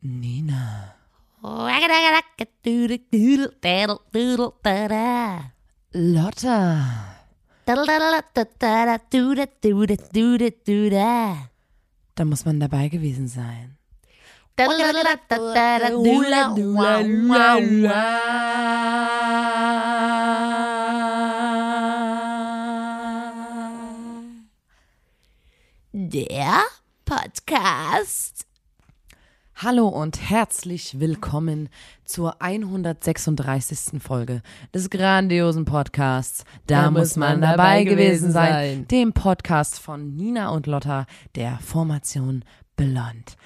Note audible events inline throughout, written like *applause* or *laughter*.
Nina. Lotta. Da muss man dabei gewesen sein. Der Podcast. Hallo und herzlich willkommen zur 136. Folge des grandiosen Podcasts. Da, muss man dabei gewesen sein. Dem Podcast von Nina und Lotta, der Formation Blond.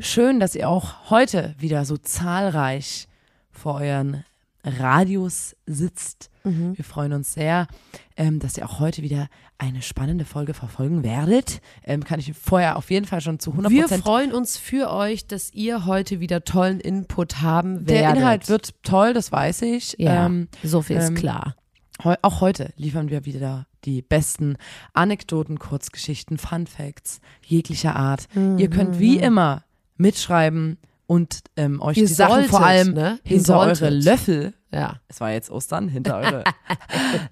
Schön, dass ihr auch heute wieder so zahlreich vor euren Radios sitzt. Wir freuen uns sehr, ähm, dass ihr auch heute wieder eine spannende Folge verfolgen werdet. Ähm, kann ich vorher auf jeden Fall schon zu 100% Wir freuen uns für euch, dass ihr heute wieder tollen Input haben werdet. Der Inhalt wird toll, das weiß ich. ja, Ähm, so viel ist ähm, klar. heu auch heute liefern wir wieder die besten Anekdoten, Kurzgeschichten, Fun Facts jeglicher Art. Ihr könnt wie immer mitschreiben und ähm, euch Ihr die Sachen vor solltet, allem ne? Hinter eure solltet. Löffel, Ja. es war jetzt Ostern, hinter *laughs* eure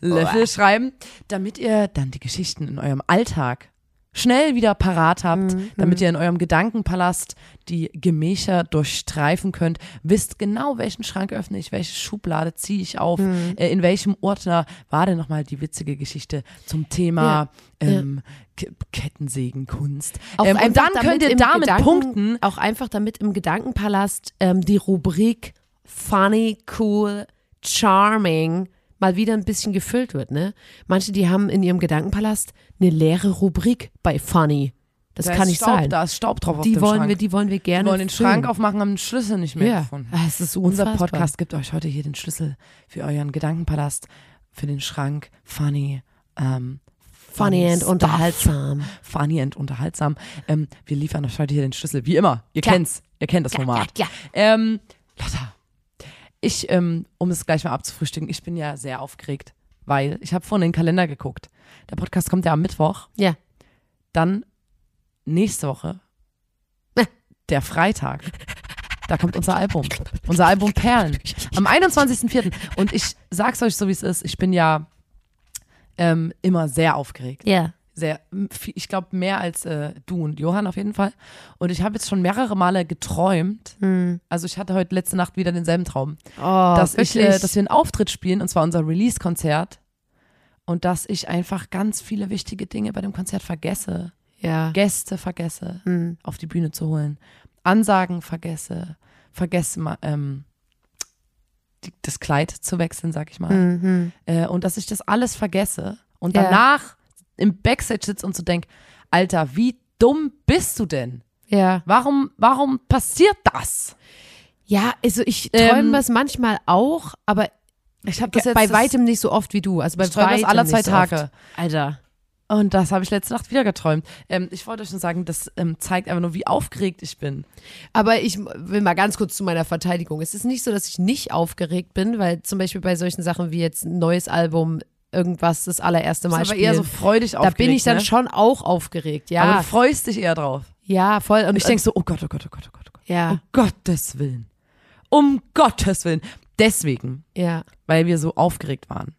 Löffel schreiben, damit ihr dann die Geschichten in eurem Alltag schnell wieder parat habt, Mhm. damit ihr in eurem Gedankenpalast die Gemächer durchstreifen könnt, wisst genau, welchen Schrank öffne ich, welche Schublade ziehe ich auf, Mhm. äh, in welchem Ordner war denn nochmal die witzige Geschichte zum Thema Ja, ähm, K- Kettensägenkunst. Ähm, und dann könnt ihr damit Gedanken- punkten. Auch einfach damit im Gedankenpalast ähm, die Rubrik Funny, Cool, Charming mal wieder ein bisschen gefüllt wird, ne? Manche, die haben in ihrem Gedankenpalast eine leere Rubrik bei Funny. Das Da kann nicht Staub, sein. Da ist Staub drauf auf die dem wollen Schrank. wir, die wollen wir gerne. Wir wollen den füllen. Schrank aufmachen, haben den Schlüssel nicht mehr Ja, gefunden. Ah, es ist Unser. Podcast gibt euch heute hier den Schlüssel für euren Gedankenpalast, für den Schrank. Funny. Ähm, Funny and Stuff. unterhaltsam. Funny and unterhaltsam. Ähm, wir liefern euch heute hier den Schlüssel. Wie immer. Ihr Klar. kennt's. Ihr kennt das Format. klar. Ähm, Lotta, ich, ähm, um es gleich mal abzufrühstücken, ich bin ja sehr aufgeregt, weil ich habe vorhin in den Kalender geguckt. Der Podcast kommt ja am Mittwoch. Ja. Dann nächste Woche, der Freitag, da kommt unser Album. Unser Album Perlen. Am 21.04. Und ich sag's euch so, wie es ist. Ich bin ja ähm, immer sehr aufgeregt. Ja. Sehr, ich glaube, mehr als äh, du und Johann auf jeden Fall. Und ich habe jetzt schon mehrere Male geträumt. Also ich hatte heute letzte Nacht wieder denselben Traum. Oh, dass, ich, äh, dass wir einen Auftritt spielen, und zwar unser Release-Konzert. Und dass ich einfach ganz viele wichtige Dinge bei dem Konzert vergesse. ja. Gäste vergesse, Hm. auf die Bühne zu holen. Ansagen vergesse, vergesse mal, ähm, die, das Kleid zu wechseln, sag ich mal. Mhm. Äh, und dass ich das alles vergesse und Ja. danach im Backstage sitze und so denk, Alter, wie dumm bist du denn? Ja. Warum, warum passiert das? Ja, also ich Ähm, träume das manchmal auch, aber Ich habe das jetzt bei weitem nicht so oft wie du. Also bei Ich träume das weitem alle nicht zwei so Tage. Oft. Alter. Und das habe ich letzte Nacht wieder geträumt. Ähm, ich wollte euch nur sagen, das ähm, zeigt einfach nur, wie aufgeregt ich bin. Aber ich will mal ganz kurz zu meiner Verteidigung. Es ist nicht so, dass ich nicht aufgeregt bin, weil zum Beispiel bei solchen Sachen wie jetzt ein neues Album, irgendwas das allererste Mal ist aber spielen, eher so freudig da aufgeregt. bin ich dann ne? schon auch aufgeregt. Aber Ja, du freust dich eher drauf. ja, voll. Und Und ich denke so, oh Gott, oh Gott, oh Gott, oh Gott, oh Gott. ja, Um Gottes Willen. Um Gottes Willen. Deswegen, ja, weil wir so aufgeregt waren,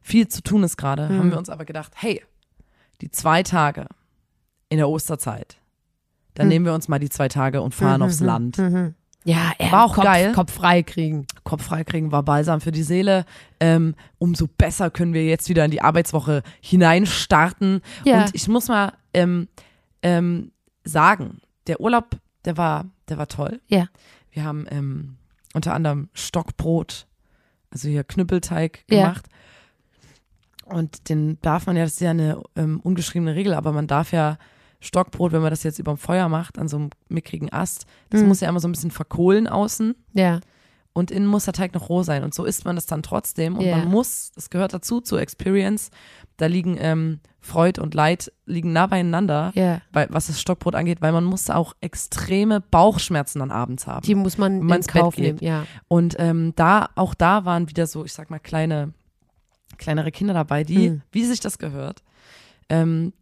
viel zu tun ist gerade, Hm. haben wir uns aber gedacht, hey, die zwei Tage in der Osterzeit, dann Hm. nehmen wir uns mal die zwei Tage und fahren aufs Land. Ja. äh, War auch Kopf, geil. Kopf frei kriegen. Kopf freikriegen war balsam für die Seele. Ähm, umso besser können wir jetzt wieder in die Arbeitswoche hineinstarten. Ja. Und ich muss mal ähm, ähm, sagen, der Urlaub, der war, der war toll. Ja. Wir haben ähm, unter anderem Stockbrot, also hier Knüppelteig Ja. gemacht. Und den darf man ja, das ist ja eine ähm, ungeschriebene Regel, aber man darf ja Stockbrot, wenn man das jetzt überm Feuer macht, an so einem mickrigen Ast, das Mhm. muss ja immer so ein bisschen verkohlen außen Ja, und innen muss der Teig noch roh sein. Und so isst man das dann trotzdem. Und Ja. man muss, das gehört dazu, zur Experience. Da liegen ähm, Freud und Leid liegen nah beieinander, ja. weil, was das Stockbrot angeht, weil man muss auch extreme Bauchschmerzen dann abends haben. Die muss man man in ins Bett Kauf geht. nehmen. Ja. Und ähm, da, auch da waren wieder so, ich sag mal, kleine, kleinere Kinder dabei, die, Mhm. wie sich das gehört, ähm,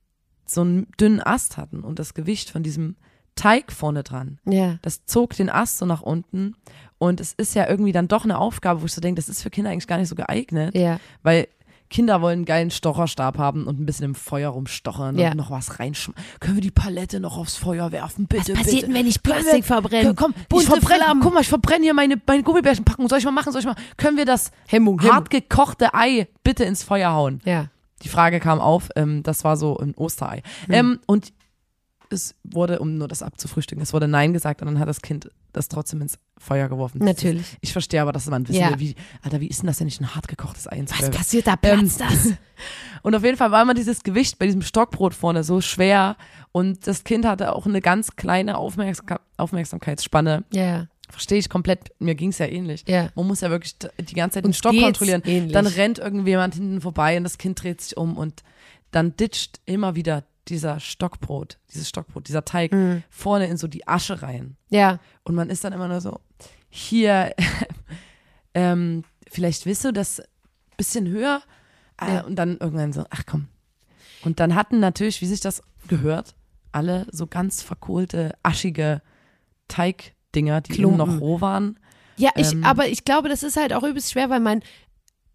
so einen dünnen Ast hatten und das Gewicht von diesem Teig vorne dran, Ja. das zog den Ast so nach unten und es ist ja irgendwie dann doch eine Aufgabe, wo ich so denke, das ist für Kinder eigentlich gar nicht so geeignet, Ja. weil Kinder wollen einen geilen Stocherstab haben und ein bisschen im Feuer rumstochern Ja. und noch was reinschmeißen. Können wir die Palette noch aufs Feuer werfen, bitte, Was passiert bitte. denn, wenn ich Plastik verbrenne? Komm, ich verbrenne, Flammen. guck mal, ich verbrenne hier meine, meine Gummibärchenpackung. Soll ich mal machen? Soll ich mal? Können wir das Hemmung, hart gekochte Ei bitte ins Feuer hauen? Ja. Die Frage kam auf, ähm, das war so ein Osterei. Hm. Ähm, und es wurde, um nur das abzufrühstücken, es wurde Nein gesagt und dann hat das Kind das trotzdem ins Feuer geworfen. Natürlich. Ist, ich verstehe aber, dass man wissen Ja. will, wie, Alter, wie ist denn das, wenn ich ein hart gekochtes Ei ins Was Feuer passiert da? Ähm, Platzt das? *laughs* und auf jeden Fall war immer dieses Gewicht bei diesem Stockbrot vorne so schwer und das Kind hatte auch eine ganz kleine Aufmerksam Aufmerksamkeitsspanne. Ja. Verstehe ich komplett, mir ging es ja ähnlich. Ja. Man muss ja wirklich die ganze Zeit den Uns Stock kontrollieren. ähnlich. Dann rennt irgendjemand hinten vorbei und das Kind dreht sich um und dann ditcht immer wieder dieser Stockbrot, dieses Stockbrot, dieser Teig Mhm. vorne in so die Asche rein. Ja. Und man ist dann immer nur so, hier, *laughs* ähm, vielleicht willst du das bisschen höher? Äh, Ja. Und dann irgendwann so, ach komm. Und dann hatten natürlich, wie sich das gehört, alle so ganz verkohlte, aschige Teigdinger, die Klumpen. noch roh waren. Ja, ich, Ähm. aber ich glaube, das ist halt auch übelst schwer, weil man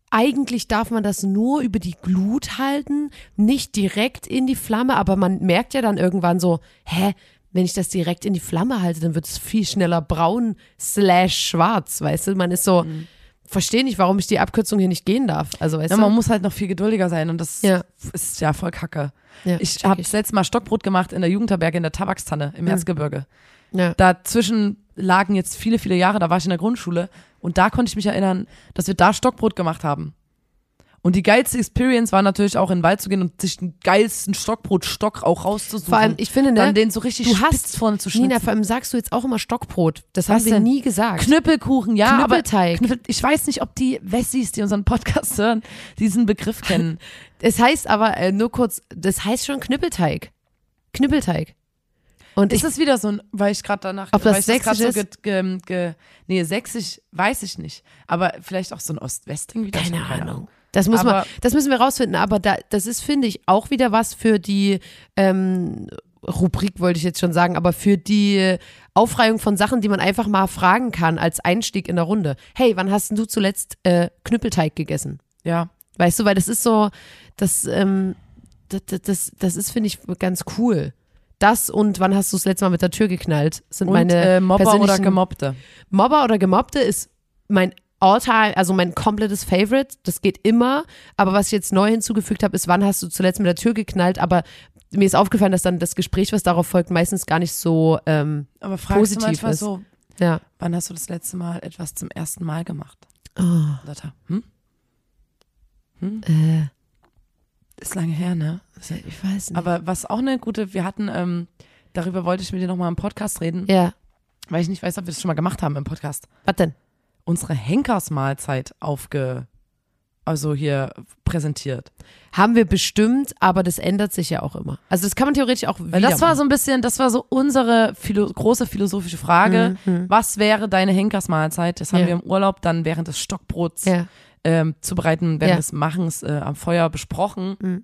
eigentlich darf man das nur über die Glut halten, nicht direkt in die Flamme, aber man merkt ja dann irgendwann so, hä, wenn ich das direkt in die Flamme halte, dann wird es viel schneller braun slash schwarz, weißt du? Man ist so, verstehe nicht, warum ich die Abkürzung hier nicht gehen darf. Also, weißt Ja, du? man muss halt noch viel geduldiger sein und das Ja. ist ja voll kacke. Ja, Ich habe das letzte Mal Stockbrot gemacht in der Jugendherberge in der Tabakstanne im Erzgebirge. Ja. Dazwischen lagen jetzt viele, viele Jahre, da war ich in der Grundschule und da konnte ich mich erinnern, dass wir da Stockbrot gemacht haben. Und die geilste Experience war natürlich auch in den Wald zu gehen und sich den geilsten Stockbrotstock auch rauszusuchen. Vor allem, ich finde, ne, dann den so richtig du hast, vorne zu schnitzen. Nina, vor allem sagst du jetzt auch immer Stockbrot. Das haben Was wir denn? nie gesagt. Knüppelkuchen, ja, Knüppelteig. aber Knüppel, ich weiß nicht, ob die Wessis, die unseren Podcast hören, diesen Begriff kennen. *laughs* Es heißt aber, äh, nur kurz, das heißt schon Knüppelteig. Knüppelteig. Und Ist ich, es wieder so ein, weil ich gerade danach, Ob das weil ich sächsisch so ge, ge, ge, nee, sächsisch weiß ich nicht, aber vielleicht auch so ein Ost-West-Ding wieder. keine hab Ahnung. Das, muss man, Aber- das müssen wir rausfinden, aber da, das ist, finde ich, auch wieder was für die ähm, Rubrik, wollte ich jetzt schon sagen, aber für die Aufreihung von Sachen, die man einfach mal fragen kann als Einstieg in der Runde. Hey, wann hast denn du zuletzt äh, Knüppelteig gegessen? Ja, Weißt du, weil das ist so, das, ähm, das, das- das, das ist, finde ich, ganz cool. Das und wann hast du das letzte Mal mit der Tür geknallt, sind und meine äh, Mobber oder Gemobbte. Mobber oder Gemobbte ist mein Alltime, also mein komplettes Favorite. Das geht immer. Aber was ich jetzt neu hinzugefügt habe, ist, wann hast du zuletzt mit der Tür geknallt? Aber mir ist aufgefallen, dass dann das Gespräch, was darauf folgt, meistens gar nicht so, ähm, Aber fragst positiv du manchmal ist. so, ja. wann hast du das letzte Mal etwas zum ersten Mal gemacht? Oh, da, hm? äh, Ist lange her, ne? ich weiß nicht. Aber was auch eine gute, wir hatten, ähm, darüber wollte ich mit dir nochmal im Podcast reden, ja. weil ich nicht weiß, ob wir das schon mal gemacht haben im Podcast. Was denn? Unsere Henkersmahlzeit aufge, also hier präsentiert. Haben wir bestimmt, aber das ändert sich ja auch immer. Also das kann man theoretisch auch wieder Weil das war so ein bisschen, das war so unsere philo große philosophische Frage. Was wäre deine Henkersmahlzeit? Das haben Mhm, Ja. wir im Urlaub dann während des Stockbrots Ja. Ähm, zubereiten, während Ja. des Machens äh, am Feuer besprochen. Mhm.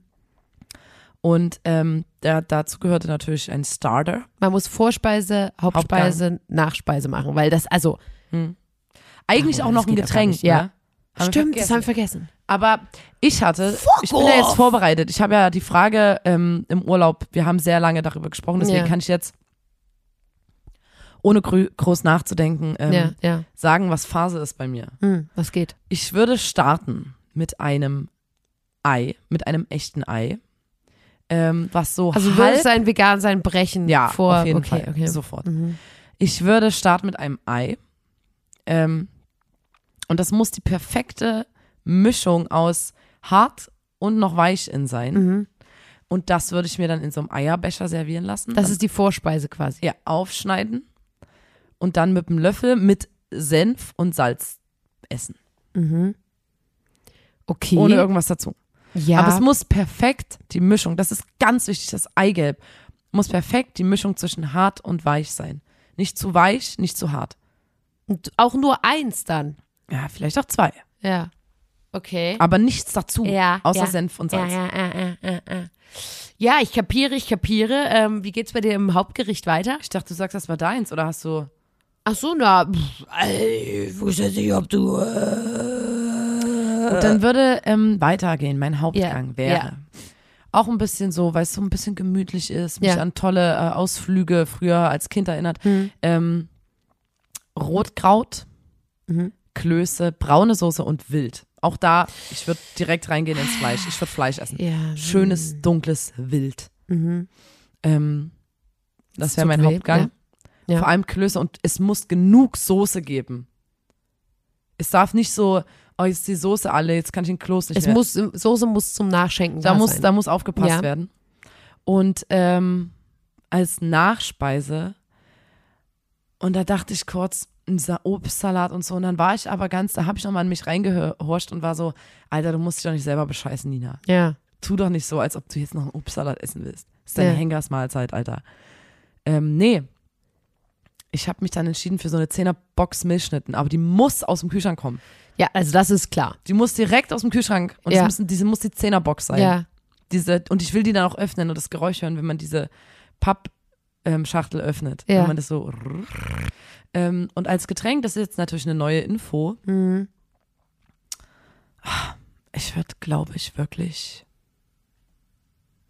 Und ähm, da, dazu gehörte natürlich ein Starter. Man muss Vorspeise, Hauptspeise, Nachspeise machen, weil das, also, Eigentlich Ach, auch noch ein Getränk. nicht, ja. Ne? Stimmt, das haben wir vergessen. Aber ich hatte, ich bin ja jetzt vorbereitet. Ich habe ja die Frage ähm, im Urlaub, wir haben sehr lange darüber gesprochen, deswegen Ja. kann ich jetzt, ohne groß nachzudenken, ähm, ja, ja. sagen, was Phase ist bei mir. Hm, was geht? Ich würde starten mit einem Ei, mit einem echten Ei, ähm, was so Also halb, würde sein vegan sein brechen ja, vor auf jeden okay, Fall, okay. sofort. Mhm. Ich würde starten mit einem Ei. Ähm, und das muss die perfekte Mischung aus hart und noch weich in sein. Mhm. Und das würde ich mir dann in so einem Eierbecher servieren lassen. Das ist die Vorspeise quasi. ja, aufschneiden und dann mit einem Löffel mit Senf und Salz essen. Mhm. Okay. Ohne irgendwas dazu. ja. Aber es muss perfekt die Mischung, das ist ganz wichtig, das Eigelb muss perfekt die Mischung zwischen hart und weich sein. Nicht zu weich, nicht zu hart. Und auch nur eins dann. Ja, vielleicht auch zwei. Ja. Okay. Aber nichts dazu, Ja, außer ja. Senf und Salz. ja, ja, ja, ja, ja. Ja, ich kapiere, ich kapiere. Ähm, wie geht's bei dir im Hauptgericht weiter? Ich dachte, du sagst, das war deins, oder hast du. Ach so, na, pff, ich wusste nicht, ob du. Äh, Gut, dann würde ähm, weitergehen. Mein Hauptgang Ja, wäre ja. auch ein bisschen so, weil es so ein bisschen gemütlich ist, mich Ja. an tolle äh, Ausflüge früher als Kind erinnert. Hm. Ähm, Rotkraut, Mhm. Klöße, braune Soße und Wild. Auch da, ich würde direkt reingehen ins Fleisch. Ich würde Fleisch essen. Ja. Schönes, dunkles Wild. Mhm. Ähm, das wäre mein weh, Hauptgang. ja. Ja. Vor allem Klöße und es muss genug Soße geben. Es darf nicht so, oh, jetzt ist die Soße alle, jetzt kann ich den Kloß nicht Es mehr. muss, Soße muss zum Nachschenken da, da muss, sein. da muss aufgepasst Ja. werden. Und ähm, als Nachspeise, und da dachte ich kurz, ein Sa- Obstsalat und so. Und dann war ich aber ganz, da habe ich nochmal in mich reingehorcht und war so, Alter, du musst dich doch nicht selber bescheißen, Nina. ja. Tu doch nicht so, als ob du jetzt noch einen Obstsalat essen willst. Das ist deine Ja. Henkersmahlzeit, Alter. Ähm, nee. Ich habe mich dann entschieden für so eine 10er Box Milchschnitten, aber die muss aus dem Kühlschrank kommen. ja, also das ist klar. Die muss direkt aus dem Kühlschrank und Ja. müssen, diese muss die 10er Box sein. Ja. Diese, und ich will die dann auch öffnen und das Geräusch hören, wenn man diese Pappschachtel öffnet. Ja. Wenn man das so. Ähm, und als Getränk, das ist jetzt natürlich eine neue Info. Mhm. Ich würde, glaube ich, wirklich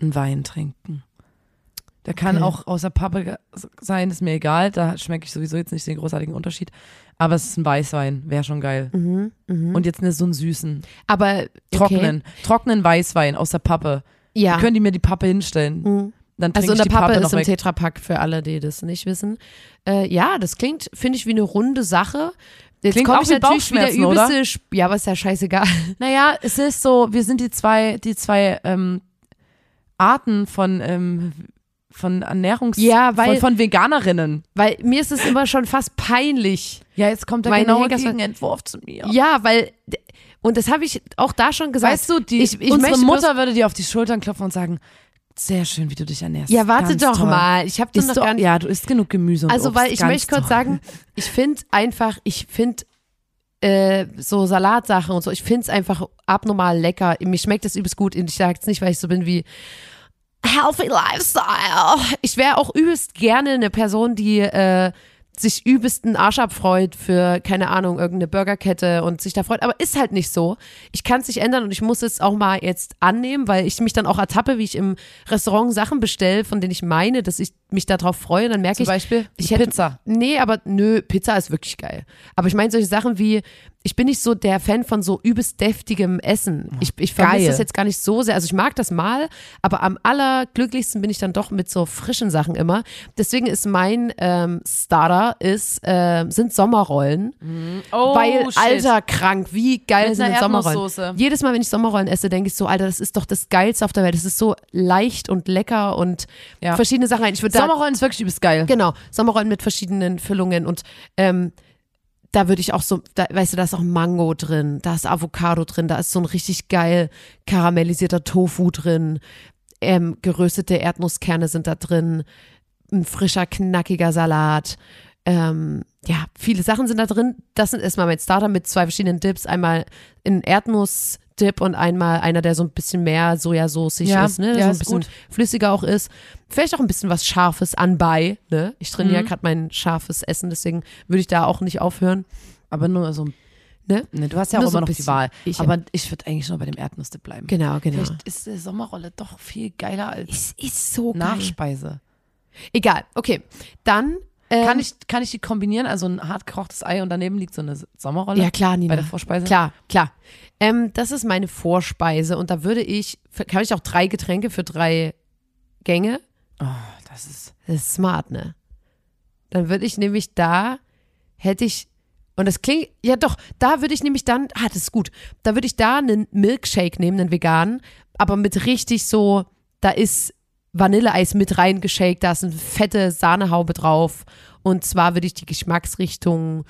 einen Wein trinken. Der kann Okay. auch aus der Pappe sein, ist mir egal. Da schmecke ich sowieso jetzt nicht den großartigen Unterschied. Aber es ist ein Weißwein, wäre schon geil. Mhm. Mhm. Und jetzt so einen süßen, Aber okay. trockenen, trockenen Weißwein aus der Pappe. Ja. Können die mir die Pappe hinstellen? Mhm. Dann Also in der Pappe Pappe ist im. Tetrapack für alle, die das nicht wissen. Äh, ja, das klingt, finde ich, wie eine runde Sache. Jetzt Klingt auch ich natürlich wieder übelste, Sp- ja, aber ist ja scheißegal. *laughs* Naja, es ist so, wir sind die zwei, die zwei ähm, Arten von, ähm, von Ernährungs... Ja, weil- von, von Veganerinnen. Weil mir ist es immer schon fast peinlich. Ja, jetzt kommt der genaue Gegenentwurf zu mir. Ja, weil, und das habe ich auch da schon gesagt. Weißt du, die, ich, ich unsere Mutter würde dir auf die Schultern klopfen und sagen, sehr schön, wie du dich ernährst. Ja, warte Ganz doch toll. mal. Ich habe das noch du, gar nicht. ja, du isst genug Gemüse und Also, Obst. weil ich Ganz möchte kurz toll. sagen, ich finde einfach, ich finde äh, so Salatsachen und so, ich finde es einfach abnormal lecker. Mir schmeckt das übelst gut. Ich sage jetzt nicht, weil ich so bin wie Healthy Lifestyle. Ich wäre auch übelst gerne eine Person, die äh, sich übelst einen Arsch abfreut für, keine Ahnung, irgendeine Burgerkette und sich da freut. Aber ist halt nicht so. Ich kann es nicht ändern und ich muss es auch mal jetzt annehmen, weil ich mich dann auch ertappe, wie ich im Restaurant Sachen bestelle, von denen ich meine, dass ich mich darauf freue. Dann merke Zum ich, Beispiel ich hätte- Pizza. Nee, aber nö, Pizza ist wirklich geil. Aber ich meine solche Sachen wie, ich bin nicht so der Fan von so übelst deftigem Essen. Ich, ich vermisse das jetzt gar nicht so sehr. Also ich mag das mal, aber am allerglücklichsten bin ich dann doch mit so frischen Sachen immer. Deswegen ist mein ähm, Starter ist, äh, sind Sommerrollen. Oh, weil, alter, krank, wie geil Mit sind Sommerrollen? Jedes Mal, wenn ich Sommerrollen esse, denke ich so, Alter, das ist doch das Geilste auf der Welt. Das ist so leicht und lecker und Ja. verschiedene Sachen. Ich würde da Sommerrollen ist wirklich übelst geil. Genau, Sommerrollen mit verschiedenen Füllungen und ähm, da würde ich auch so, da, weißt du, da ist auch Mango drin, da ist Avocado drin, da ist so ein richtig geil karamellisierter Tofu drin, ähm, geröstete Erdnusskerne sind da drin, ein frischer, knackiger Salat. Ähm, ja, viele Sachen sind da drin. Das sind erstmal mein Starter mit zwei verschiedenen Dips. Einmal ein Erdnussdip und einmal einer, der so ein bisschen mehr sojasoßig Ja, ist, ne? ja, so ein bisschen gut. flüssiger auch ist. Vielleicht auch ein bisschen was Scharfes anbei, ne? Ich trainiere Mhm. gerade mein scharfes Essen, deswegen würde ich da auch nicht aufhören. Aber nur so, Ne? ne, du hast ja Nur auch so immer ein noch die bisschen. Wahl. Ich- aber ich würde eigentlich nur bei dem Erdnussdip bleiben. Genau, genau. Vielleicht ist die Sommerrolle doch viel geiler als Es ist so geil. Nachspeise. Egal, okay. Dann ähm, Kann ich, kann ich die kombinieren? Also ein hart gekochtes Ei und daneben liegt so eine Sommerrolle Ja, klar, Nina. bei der Vorspeise? Klar, klar. Ähm, das ist meine Vorspeise und da würde ich, kann ich auch drei Getränke für drei Gänge? Oh, das ist. Das ist smart, ne? Dann würde ich nämlich da, hätte ich, und das klingt, ja doch, da würde ich nämlich dann, ah, das ist gut, da würde ich da einen Milkshake nehmen, einen veganen, aber mit richtig so, da ist Vanilleeis mit reingeshakt, da ist eine fette Sahnehaube drauf und zwar würde ich die Geschmacksrichtung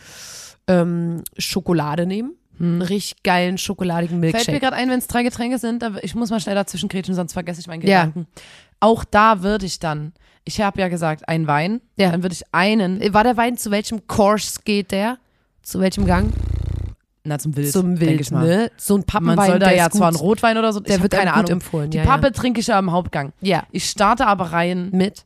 ähm, Schokolade nehmen. Einen richtig geilen schokoladigen Fällt mir Milkshake. gerade ein, wenn es drei Getränke sind, aber ich muss mal schnell dazwischen grätschen, sonst vergesse ich meinen Ja. Gedanken. Auch da würde ich dann, ich habe ja gesagt, einen Wein, Ja. dann würde ich einen, War der Wein, zu welchem Course geht der? Zu welchem Gang? Na, zum Wild. zum Wild, ich mal. ne? So ein Pappenwein, Man soll da ja ist zwar einen Rotwein oder so, der wird keine Ahnung. empfohlen. Die ja, Pappe trinke ich ja im Hauptgang. Ja. ja. Ich starte aber rein, Mit?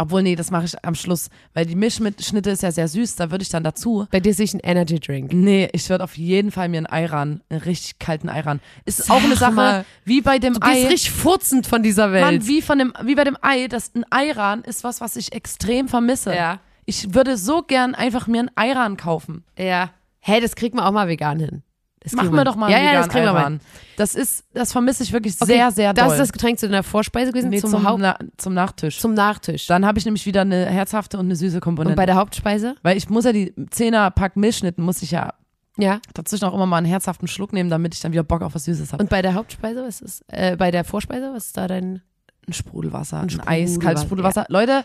obwohl, nee, das mache ich am Schluss, weil die Milchschnitte ist ja sehr süß, da würde ich dann dazu. Bei dir sehe ich ein Energy Drink. Nee, ich würde auf jeden Fall mir einen Eiran, einen richtig kalten Eiran. Ist auch eine Sag Sache, mal, wie bei dem Du Ei. richtig furzend von dieser Welt. Mann, wie, von dem, wie bei dem Ei, das ein Eiran ist was, was ich extrem vermisse. Ja. Ich würde so gern einfach mir einen Eiran kaufen. ja. Hä, das kriegt man auch mal vegan hin. Das Machen wir doch mal ja, ja, das kriegen wir mal. Das ist, das vermisse ich wirklich Okay, sehr, sehr doll. Das ist das Getränk zu deiner Vorspeise gewesen, nee, zum, zum, Haupt, Na, zum Nachtisch. zum Nachtisch. Dann habe ich nämlich wieder eine herzhafte und eine süße Und Komponente. bei der Hauptspeise? Weil ich muss ja die Zehnerpack Milchschnitten, muss ich ja Ja. dazwischen auch immer mal einen herzhaften Schluck nehmen, damit ich dann wieder Bock auf was Süßes habe. Und bei der Hauptspeise, was ist, äh, bei der Vorspeise, was ist da dein, Ein Sprudelwasser, ein, Sprudelwasser, eiskaltes Sprudelwasser. Leute,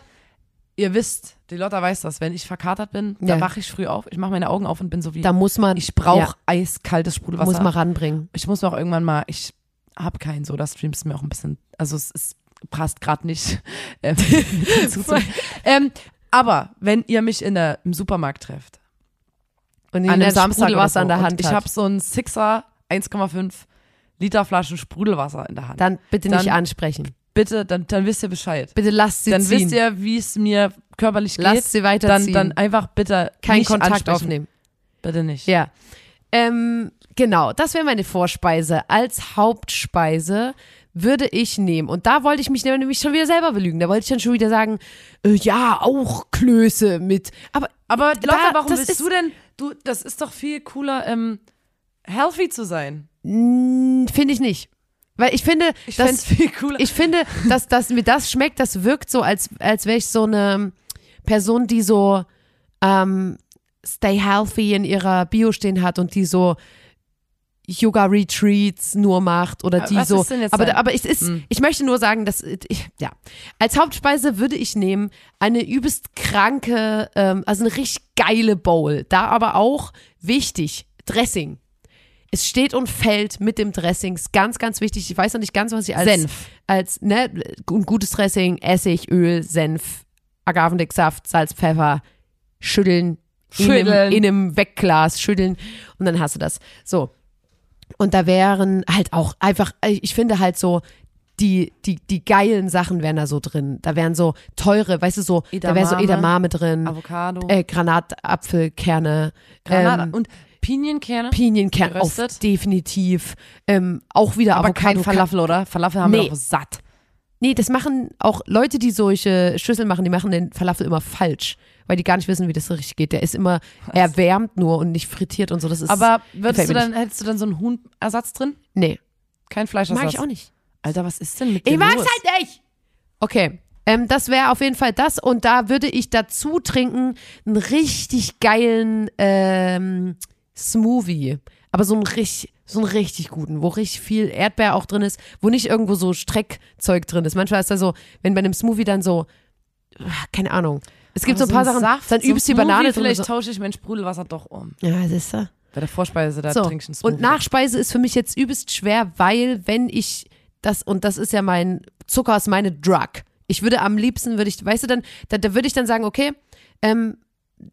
ihr wisst, die Lotta weiß das, wenn ich verkatert bin, Ja. da wache ich früh auf, ich mache meine Augen auf und bin so wie, da muss man, ich brauche ja, eiskaltes Sprudelwasser. muss man ranbringen. ich muss mir auch irgendwann mal, ich habe keinen Soda-Stream, ist mir auch ein bisschen, also es, es passt gerade nicht. *laughs* ähm, *laughs* ähm, aber wenn ihr mich in der, im Supermarkt trefft, Und an einem Samstag Sprudelwasser so, in der Hand ich habe so einen Sixer 1,5 Liter Flaschen Sprudelwasser in der Hand. dann bitte nicht dann- ansprechen. Bitte, dann, dann wisst ihr Bescheid. Bitte lasst sie Dann ziehen. wisst ihr, wie es mir körperlich geht. lasst sie dann, weiterziehen. dann einfach bitte Keinen Kontakt ansprechen. aufnehmen. Bitte nicht. Ja. Ähm, genau, das wäre meine Vorspeise. Als Hauptspeise würde ich nehmen. Und da wollte ich mich nämlich schon wieder selber belügen. Da wollte ich dann schon wieder sagen, äh, ja, auch Klöße mit. Aber Aber Da- warum das willst ist- du denn, du, das ist doch viel cooler, ähm, healthy zu sein. mh, finde ich nicht. Weil ich finde, Ich dass, ich finde, dass, dass mir das schmeckt, das wirkt so, als, als wäre ich so eine Person, die so ähm, Stay Healthy in ihrer Bio stehen hat und die so Yoga-Retreats nur macht oder die Was so. aber, dein- aber es ist, Hm. ich möchte nur sagen, dass ich, ja, als Hauptspeise würde ich nehmen eine übelst kranke, ähm, also eine richtig geile Bowl. Da aber auch wichtig, Dressing. Es steht und fällt mit dem Dressing. Ist ganz, ganz wichtig. Ich weiß noch nicht ganz, was ich als Senf. als ne, ein gutes Dressing, Essig, Öl, Senf, Agavendicksaft, Salz, Pfeffer, schütteln, In, Schütteln. einem, in einem Wegglas schütteln und dann hast du das. So. Und da wären halt auch einfach, ich finde halt so, die, die, die geilen Sachen wären da so drin. Da wären so teure, weißt du, so, da wäre so Edamame, Edamame drin, Avocado, äh, Granatapfelkerne, Granat ähm, und Pinienkerne. Pinienkern auf definitiv. Ähm, auch wieder aber Avocado. kein Falafel, oder? Falafel haben Nee. wir doch satt. Nee, das machen auch Leute, die solche Schüsseln machen, die machen den Falafel immer falsch, weil die gar nicht wissen, wie das so richtig geht. Der ist immer erwärmt nur und nicht frittiert und so. Das ist Aber würdest du dann, hättest du dann so einen Huhnersatz drin? nee, Kein Fleischersatz? mag ich auch nicht. Alter, was ist denn mit dir Ich mag's halt nicht. Okay. Ähm, das wäre auf jeden Fall das und da würde ich dazu trinken einen richtig geilen ähm, Smoothie, aber so einen richtig, so einen richtig guten, wo richtig viel Erdbeer auch drin ist, wo nicht irgendwo so Streckzeug drin ist. Manchmal ist da so, wenn bei einem Smoothie dann so, ah, keine Ahnung. Es gibt so ein paar ein Sachen, Saft, dann so übst die Banane drin. Vielleicht So. tausche ich mein Sprudelwasser doch um. Ja, siehst du. Bei der Vorspeise, da So. trinke ich einen Smoothie. Und Nachspeise ist für mich jetzt übelst schwer, weil wenn ich das, und das ist ja mein, Zucker ist meine Drug. Ich würde am liebsten, würde ich, weißt du dann, da, da würde ich dann sagen, okay, ähm,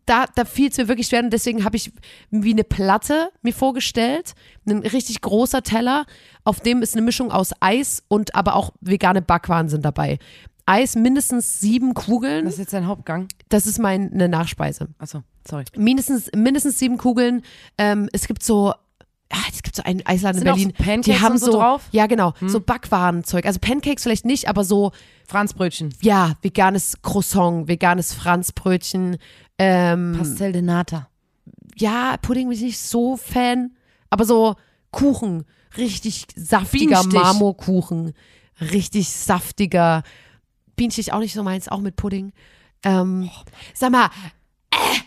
da, da fiel es mir wirklich schwer und deswegen habe ich wie eine Platte mir vorgestellt, ein richtig großer Teller, auf dem ist eine Mischung aus Eis und aber auch vegane Backwaren sind dabei. Eis mindestens sieben Kugeln, Das ist jetzt dein Hauptgang. das ist meine Nachspeise Achso, sorry. mindestens, mindestens sieben Kugeln. Ähm, es gibt so, ah, es gibt so einen Eisladen in Berlin. so Pancakes die haben und so drauf? Hm. Ja, genau. So Backwarenzeug. Also Pancakes vielleicht nicht, aber so, Franzbrötchen. ja, veganes Croissant, veganes Franzbrötchen. Ähm, Pastel de Nata. ja, Pudding bin ich nicht so Fan, aber so Kuchen. Richtig saftiger Bienenstich. Marmorkuchen. Richtig saftiger. Bienenstich auch nicht so meins, auch mit Pudding. Ähm, sag mal, äh,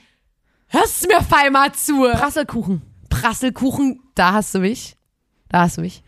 hörst du mir auf einmal zu? Prasselkuchen. Prasselkuchen, da hast du mich. Da hast du mich.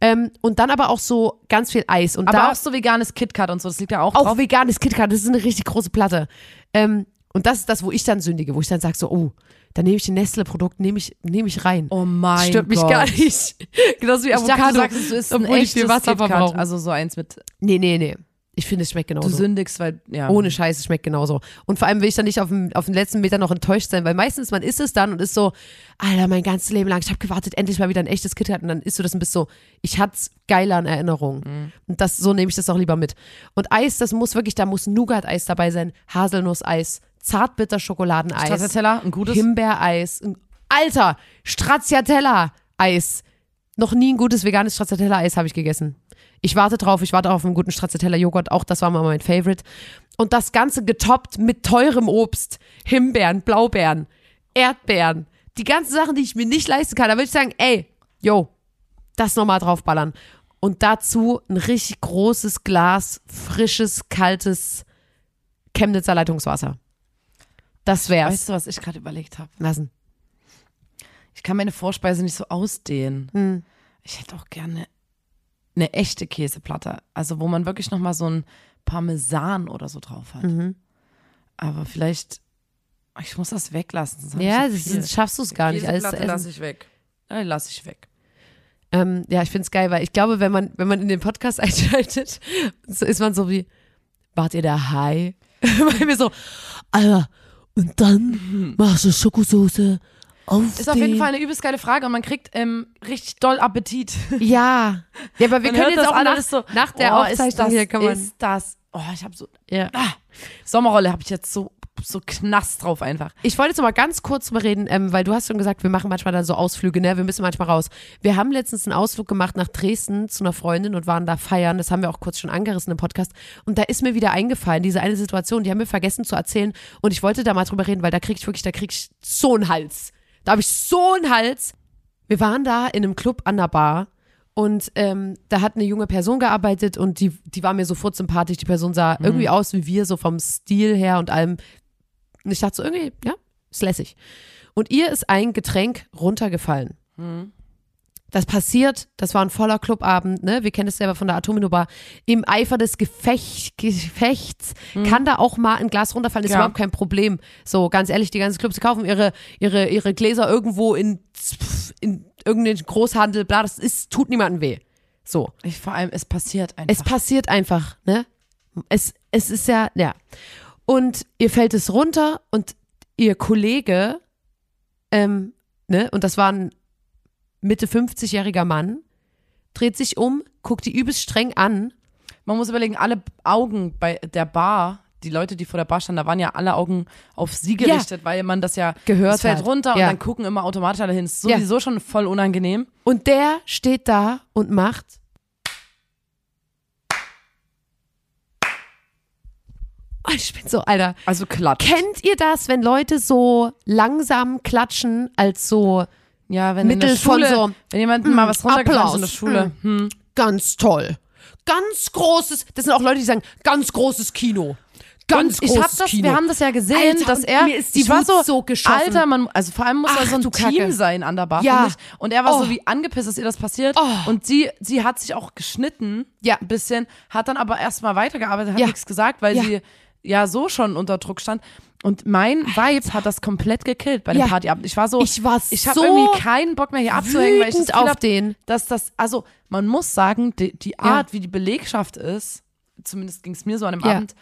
Ähm, und dann aber auch so ganz viel Eis. Und Aber da auch so veganes KitKat und so, das liegt ja auch, auch drauf. veganes KitKat, das ist eine richtig große Platte. Ähm, und das ist das, wo ich dann sündige, wo ich dann sage so, oh, dann nehme ich ein Nestle-Produkt, nehme ich, nehme ich rein. Oh mein das stört mich Gott. gar nicht. *laughs* Genauso wie Ich Avocado. dachte, du sagst, du isst ein echtes Wasser verbrauche. Also so eins mit Nee, nee, nee. Ich finde, es schmeckt Du genauso. sündigst, weil, ja. Ohne Scheiß, es schmeckt genauso. Und vor allem will ich dann nicht auf dem, auf den letzten Meter noch enttäuscht sein, weil meistens man isst es dann und ist so, Alter, mein ganzes Leben lang, ich habe gewartet, endlich mal wieder ein echtes KitKat und dann isst du das und bist so, ich hat's geiler in Erinnerung. Mhm. Und das, so nehme ich das auch lieber mit. Und Eis, das muss wirklich, da muss Nougat-Eis dabei sein, Haselnuss-Eis, Zartbitter-Schokoladeneis, Stracciatella, ein gutes. Himbeereis, Alter, Stracciatella-Eis. Noch nie ein gutes veganes Stracciatella-Eis habe ich gegessen. Ich warte drauf, ich warte auf einen guten Stracciatella-Joghurt, auch das war mal mein Favorite. Und das Ganze getoppt mit teurem Obst, Himbeeren, Blaubeeren, Erdbeeren, die ganzen Sachen, die ich mir nicht leisten kann. Da würde ich sagen, ey, yo, das nochmal draufballern. Und dazu ein richtig großes Glas frisches, kaltes Chemnitzer Leitungswasser. Das wär's. Weißt du, was ich gerade überlegt habe? Lassen. Ich kann meine Vorspeise nicht so ausdehnen. Hm. Ich hätte auch gerne eine echte Käseplatte. Also, wo man wirklich nochmal so ein Parmesan oder so drauf hat. Mhm. Aber vielleicht, ich muss das weglassen. Ja, so das, schaffst du es gar nicht. Alles zu Käseplatte essen. lasse ich weg. Ja, lasse ich weg. Ähm, ja, ich find's geil, weil ich glaube, wenn man, wenn man in den Podcast *laughs* einschaltet, so ist man so wie, wart ihr der Hai? *laughs* weil wir so, Alter, und dann machst du Schokosoße auf Ist auf jeden Fall eine übelst geile Frage und man kriegt ähm, richtig doll Appetit. Ja. *laughs* Ja, aber wir Man können hört jetzt das auch nach, alles so, nach der oh, ist Aufzeichnung das, hier kann man. ist das, oh, ich habe so, ja. ah, Sommerrolle habe ich jetzt so, so knast drauf einfach. Ich wollte jetzt noch mal ganz kurz mal reden, ähm, weil du hast schon gesagt, wir machen manchmal dann so Ausflüge, ne? Wir müssen manchmal raus. Wir haben letztens einen Ausflug gemacht nach Dresden zu einer Freundin und waren da feiern. Das haben wir auch kurz schon angerissen im Podcast. Und da ist mir wieder eingefallen, diese eine Situation, die haben wir vergessen zu erzählen. Und ich wollte da mal drüber reden, weil da krieg ich wirklich, da krieg ich so einen Hals. Da habe ich so einen Hals. Wir waren da in einem Club an der Bar und ähm, da hat eine junge Person gearbeitet und die, die war mir sofort sympathisch. Die Person sah irgendwie aus wie wir, so vom Stil her und allem. Und ich dachte so, irgendwie, ja, ist lässig. Und ihr ist ein Getränk runtergefallen. Das passiert, das war ein voller Clubabend, ne? Wir kennen es selber von der Atomino Bar. Im Eifer des Gefecht, Gefechts kann da auch mal ein Glas runterfallen, ist Ja. überhaupt kein Problem. So, ganz ehrlich, die ganzen Clubs die kaufen ihre, ihre, ihre Gläser irgendwo in, in irgendeinen Großhandel, bla, das ist, tut niemandem weh. So. Ich, vor allem, es passiert einfach. Es passiert einfach, ne? Es, es ist ja, ja. Und ihr fällt es runter und ihr Kollege, ähm, ne, und das war ein Mitte 50-jähriger Mann, dreht sich um, guckt die übelst streng an. Man muss überlegen, alle Augen bei der Bar, die Leute, die vor der Bar standen, da waren ja alle Augen auf sie gerichtet, weil man das ja Gehört es fällt hat. runter und Ja. dann gucken immer automatisch alle hin. Ist Ja. sowieso schon voll unangenehm. Und der steht da und macht. Und ich bin so, Alter. Also klatscht. Kennt ihr das, wenn Leute so langsam klatschen, als so Ja, wenn Mittel Schule, von so, wenn jemand mal was runtergefallen ist in der. Schule. Hm. ganz toll. Ganz großes, das sind auch Leute, die sagen, ganz großes Kino. Ganz Und ich großes hab das, Kino. wir haben das ja gesehen, Alter, dass er, mir ist die ich war so, so geschossen. Alter, man, also vor allem muss Ach, so ein Team Kacke. sein an der Bar, Ja. Und er war Oh. so wie angepisst, dass ihr das passiert. Oh. Und sie, sie hat sich auch geschnitten, Ja. ein bisschen, hat dann aber erstmal weitergearbeitet, hat Ja. nichts gesagt, weil Ja. sie ja so schon unter Druck stand. Und mein Vibe hat das komplett gekillt bei dem Ja. Partyabend. Ich war so, Ich war ich habe so irgendwie keinen Bock mehr hier abzuhängen, weil ich das auf hab, den. dass das, also man muss sagen, die, die Art, wie die Belegschaft ist, zumindest ging es mir so an dem Ja. Abend,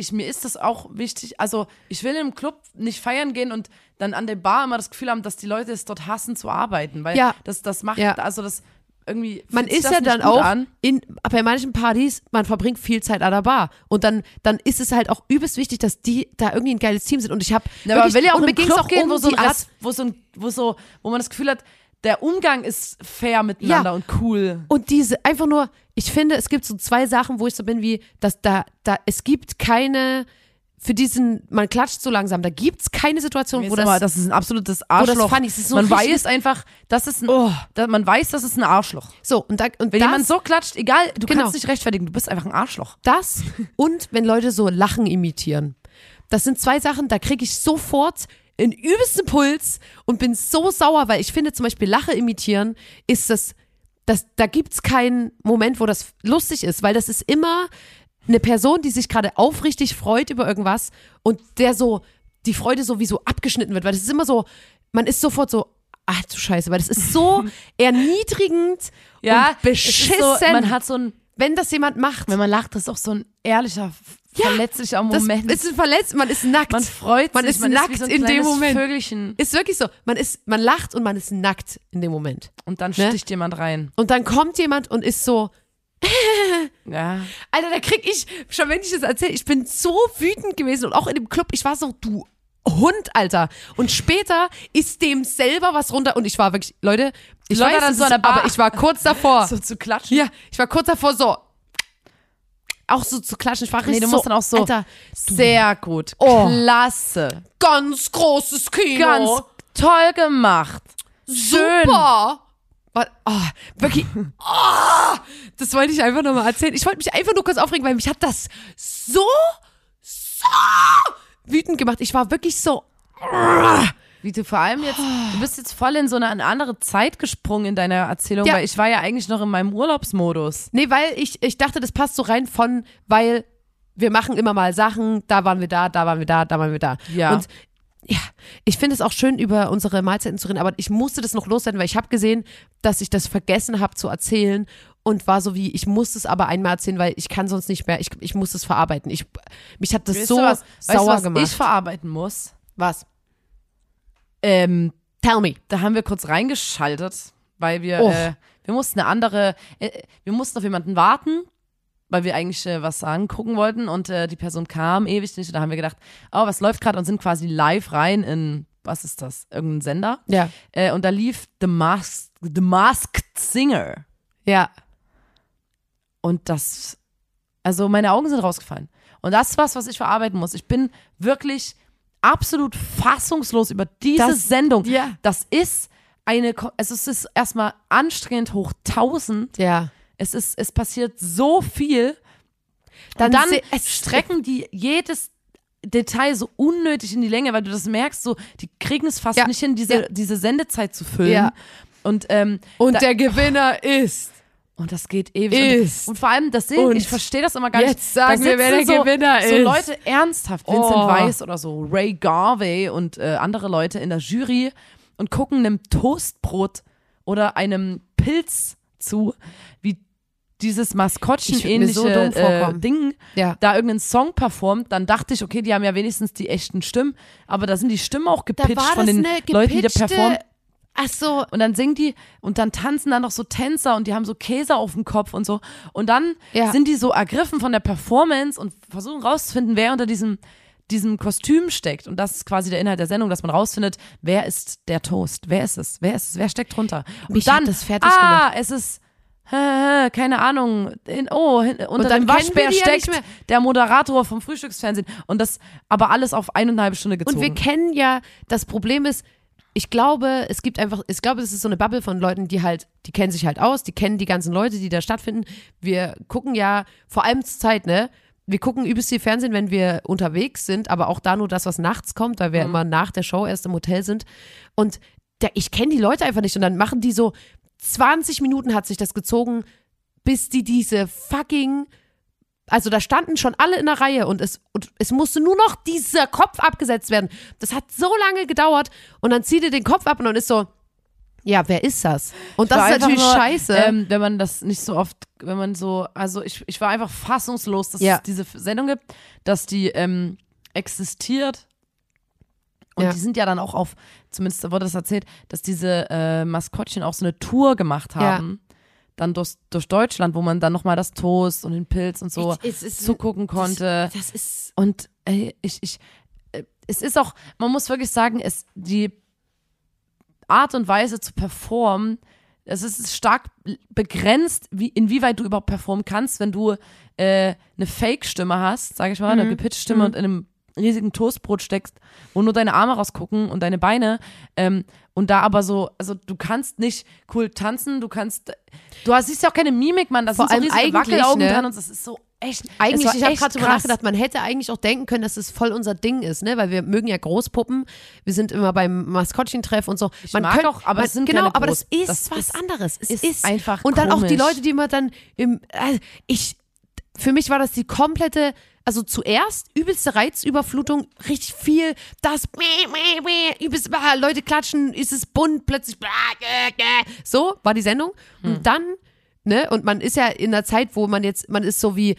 ich, mir ist das auch wichtig, also ich will im Club nicht feiern gehen und dann an der Bar immer das Gefühl haben, dass die Leute es dort hassen zu arbeiten, weil Ja. das, das macht, Ja. also das irgendwie Man ist ja dann auch an. in, bei manchen Partys, man verbringt viel Zeit an der Bar. Und dann, dann ist es halt auch übelst wichtig, dass die da irgendwie ein geiles Team sind. Und ich habe Ja, aber will ja auch ging's Club auch gehen, um wo so, ein wo, so ein, wo so, wo man das Gefühl hat, der Umgang ist fair miteinander Ja. und cool. Und diese, einfach nur, ich finde, es gibt so zwei Sachen, wo ich so bin wie, dass da, da, es gibt keine, für diesen, man klatscht so langsam, da gibt's keine Situation, wo Wo das, mal, das, das ist ein absolutes das Arschloch. ist. Es ist so man weiß einfach, das ist ein, Oh. da, man weiß, das ist ein Arschloch. so, und da, und Wenn das, jemand so klatscht, egal, du Genau. kannst dich rechtfertigen, du bist einfach ein Arschloch. das und wenn Leute so Lachen imitieren. Das sind zwei Sachen, da kriege ich sofort einen übelsten Puls und bin so sauer, weil ich finde zum Beispiel Lache imitieren ist das, das da gibt's keinen Moment, wo das lustig ist, weil das ist immer eine Person, die sich gerade aufrichtig freut über irgendwas und der so die Freude sowieso abgeschnitten wird, weil das ist immer so, man ist sofort so, ach du Scheiße, weil das ist so *laughs* erniedrigend und es ist beschissen. so, man hat so ein, wenn das jemand macht. Wenn man lacht, das ist auch so ein ehrlicher, verletzlicher das Moment. ist verletzt, man ist nackt. man freut man sich, ist man nackt ist so ein in dem Moment. Vögelchen. ist wirklich so. Man ist, man lacht und man ist nackt in dem Moment. Und dann Ne? sticht jemand rein. Und dann kommt jemand und ist so, *laughs* Ja. Alter, da krieg ich, schon wenn ich das erzähle, ich bin so wütend gewesen und auch in dem Club, ich war so, du Hund, Alter. Und später ist dem selber was runter und ich war wirklich, Leute, ich Leute weiß dann so aber ich war kurz davor. *laughs* So zu klatschen. Ja, ich war kurz davor so, auch so zu klatschen. Ich war richtig Nee, du so, musst dann auch so. Alter, Sehr gut. Oh. Klasse. ganz großes Kino. Ganz toll gemacht. Schön. Super. Oh, wirklich. Oh, *laughs* das wollte ich einfach nochmal erzählen. Ich wollte mich einfach nur kurz aufregen, weil mich hat das so wütend gemacht. Ich war wirklich so. Wie du vor allem jetzt, du bist jetzt voll in so eine, eine andere Zeit gesprungen in deiner Erzählung, Ja. weil ich war ja eigentlich noch in meinem Urlaubsmodus. Nee, weil ich, ich dachte, das passt so rein von, weil wir machen immer mal Sachen, da waren wir da, da waren wir da, da waren wir da. Ja. Und ja, ich finde es auch schön, über unsere Mahlzeiten zu reden, aber ich musste das noch loswerden, weil ich habe gesehen, dass ich das vergessen habe zu erzählen und war so wie, ich muss es aber einmal erzählen, weil ich kann sonst nicht mehr, ich, ich muss es verarbeiten. Ich, mich hat das Weißt so was, weißt du, sauer was gemacht. ich verarbeiten muss? Was? Ähm, Tell me. da haben wir kurz reingeschaltet, weil wir, Oh. äh, wir mussten eine andere, äh, wir mussten auf jemanden warten, weil wir eigentlich äh, was angucken wollten und äh, die Person kam ewig nicht und da haben wir gedacht, oh, was läuft gerade und sind quasi live rein in, was ist das, irgendein Sender Ja. äh, und da lief The Masked, The Masked Singer Ja. Und das, also meine Augen sind rausgefallen und das ist was, was ich verarbeiten muss. Ich bin wirklich absolut fassungslos über diese Das- Sendung. ja. Das ist eine, also es ist erstmal anstrengend hoch 1000. Ja. Es ist, es passiert so viel. Dann dann strecken die jedes Detail so unnötig in die Länge, weil du das merkst, so, die kriegen es fast Ja. nicht hin, diese, Ja. diese Sendezeit zu füllen. Ja. Und, ähm, Und da, der Gewinner ist. Und das geht ewig. Ist. Und, und vor allem, das sehen, ich verstehe das immer gar nicht. jetzt sagen wir, wer der so, Gewinner so ist. Leute ernsthaft, Vincent Oh. Weiss oder so, Ray Garvey und äh, andere Leute in der Jury und gucken einem Toastbrot oder einem Pilz zu, wie dieses Maskottchen-ähnliche so dumm äh. Ding Ja. da irgendeinen Song performt, dann dachte ich, okay, die haben ja wenigstens die echten Stimmen, aber da sind die Stimmen auch gepitcht von den Leuten, die da performen. Ach so. Und dann singen die und dann tanzen da noch so Tänzer und die haben so Käse auf dem Kopf und so. Und dann Ja. sind die so ergriffen von der Performance und versuchen rauszufinden, wer unter diesem, diesem Kostüm steckt. Und das ist quasi der Inhalt der Sendung, dass man rausfindet, wer ist der Toast? Wer ist es? Wer ist es? Wer steckt drunter? Und Mich dann, das fertig ah, gemacht. es ist, keine Ahnung, in, oh, hin, unter dem Waschbär ja steckt mehr. der Moderator vom Frühstücksfernsehen. Und das aber alles auf eine und eine halbe Stunde gezogen. Und wir kennen ja, das Problem ist, ich glaube, es gibt einfach, ich glaube, es ist so eine Bubble von Leuten, die halt, die kennen sich halt aus, die kennen die ganzen Leute, die da stattfinden. Wir gucken ja, vor allem zur Zeit, ne? Wir gucken übelst viel Fernsehen, wenn wir unterwegs sind, aber auch da nur das, was nachts kommt, weil wir immer nach der Show erst im Hotel sind. Und der, ich kenne die Leute einfach nicht und dann machen die so, 20 Minuten hat sich das gezogen, bis die diese fucking also da standen schon alle in der Reihe und es, und es musste nur noch dieser Kopf abgesetzt werden. Das hat so lange gedauert und dann zieht er den Kopf ab und dann ist so, ja, wer ist das? Und das ist natürlich nur, scheiße. Ähm, wenn man das nicht so oft, wenn man so, also ich, ich war einfach fassungslos, dass Ja. es diese Sendung gibt, dass die ähm, existiert. Und Ja. die sind ja dann auch auf, zumindest wurde das erzählt, dass diese äh, Maskottchen auch so eine Tour gemacht haben. Dann durch, durch Deutschland, wo man dann nochmal das Toast und den Pilz und so Es ist- zugucken konnte. das, das ist Und ey, ich, ich, äh, es ist auch, man muss wirklich sagen, es, die Art und Weise zu performen, es ist stark begrenzt, wie, inwieweit du überhaupt performen kannst, wenn du äh, eine Fake-Stimme hast, sage ich mal, eine gepitchte Stimme und in einem riesigen Toastbrot steckst, wo nur deine Arme rausgucken und deine Beine ähm, und da aber so, also du kannst nicht cool tanzen, du kannst, du hast, siehst ja auch keine Mimik, Mann, da Vor sind so riesige Wackelaugen ne? dran und das ist so echt, eigentlich, ich habe gerade drüber nachgedacht, man hätte eigentlich auch denken können, dass es voll unser Ding ist, ne? Weil wir mögen ja Großpuppen. Wir sind immer beim Maskottchentreff und so. Ich man mag könnt- auch, aber man, es sind genau, keine aber das ist das was ist- anderes. Es ist ist, einfach Und dann auch die komisch. Leute, die immer dann im, äh, ich, für mich war das die komplette, also zuerst übelste Reizüberflutung, richtig viel, das, übelst, Leute klatschen, ist es bunt, plötzlich, so war die Sendung. Hm. Und dann ne? Und man ist ja in einer Zeit, wo man jetzt, man ist so wie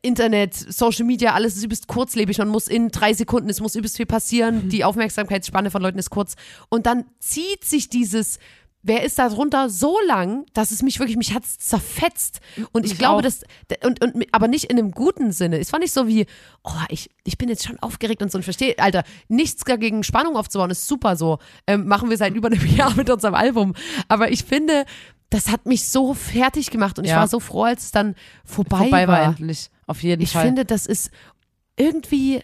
Internet, Social Media, alles ist übelst kurzlebig. Man muss in drei Sekunden, es muss übelst viel passieren. Mhm. Die Aufmerksamkeitsspanne von Leuten ist kurz. Und dann zieht sich dieses, wer ist da drunter so lang, dass es mich wirklich, mich hat es zerfetzt. Und ich Mich glaube, auch. das, und, und, aber nicht in einem guten Sinne. Es war nicht so wie, oh, ich, ich bin jetzt schon aufgeregt und so und verstehe, Alter, nichts dagegen Spannung aufzubauen, ist super so. Ähm, machen wir seit über einem *laughs* Jahr mit unserem Album. Aber ich finde, das hat mich so fertig gemacht und ich Ja. war so froh, als es dann vorbei, Vorbei war war. endlich. Auf jeden Ich Fall. finde, das ist irgendwie,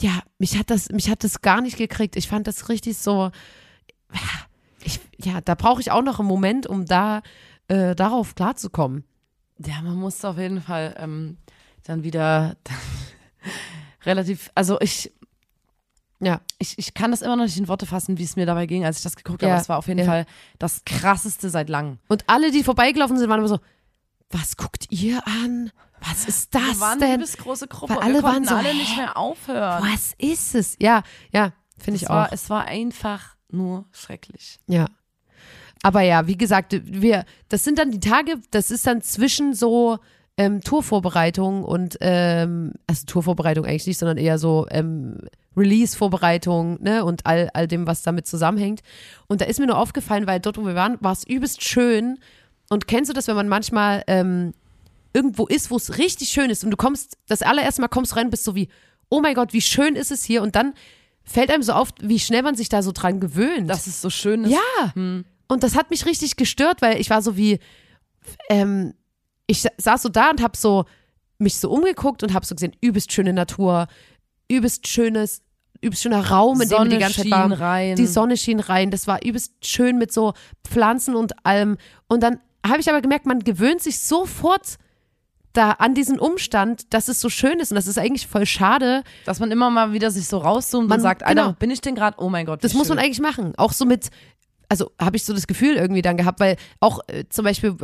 ja, mich hat das, mich hat das gar nicht gekriegt. Ich fand das richtig so, ich, ja, da brauche ich auch noch einen Moment, um da äh, darauf klarzukommen. Ja, man muss auf jeden Fall ähm, dann wieder *laughs* relativ, also ich, Ja, ich, ich kann das immer noch nicht in Worte fassen, wie es mir dabei ging, als ich das geguckt Ja, habe. Es war auf jeden ja. Fall das krasseste seit langem. und alle, die vorbeigelaufen sind, waren immer so, was guckt ihr an? Was ist das Wir waren eine denn? übelst große Gruppe. Weil alle wir waren so, alle nicht mehr aufhören. Was ist es? Ja, ja, finde ich es auch. war, es war einfach nur schrecklich. Ja. Aber ja, wie gesagt, wir, das sind dann die Tage, das ist dann zwischen so ähm, Tourvorbereitung und, ähm, also Tourvorbereitung eigentlich nicht, sondern eher so ähm, Release-Vorbereitung, ne, und all, all dem, was damit zusammenhängt. Und da ist mir nur aufgefallen, weil dort, wo wir waren, war es übelst schön. Und kennst du das, wenn man manchmal ähm, irgendwo ist, wo es richtig schön ist und du kommst, das allererste Mal kommst du rein bist so wie, oh mein Gott, wie schön ist es hier? Und dann fällt einem so auf, wie schnell man sich da so dran gewöhnt. Dass es so schön ist. Ja. Hm. Und das hat mich richtig gestört, weil ich war so wie, ähm, ich sa- saß so da und hab so mich so umgeguckt und hab so gesehen, übelst schöne Natur, übelst schönes, übelst schöner Raum, in dem wir Sonne die ganze Zeit schien waren. rein. Die Sonne schien rein, das war übelst schön mit so Pflanzen und allem. Und dann habe ich aber gemerkt, man gewöhnt sich sofort da an diesen Umstand, dass es so schön ist und das ist eigentlich voll schade. Dass man immer mal wieder sich so rauszoomt Man- und sagt, Alter, genau. bin ich denn gerade? Oh mein Gott. Das muss man eigentlich machen. Auch so mit, also habe ich so das Gefühl irgendwie dann gehabt, weil auch äh, zum Beispiel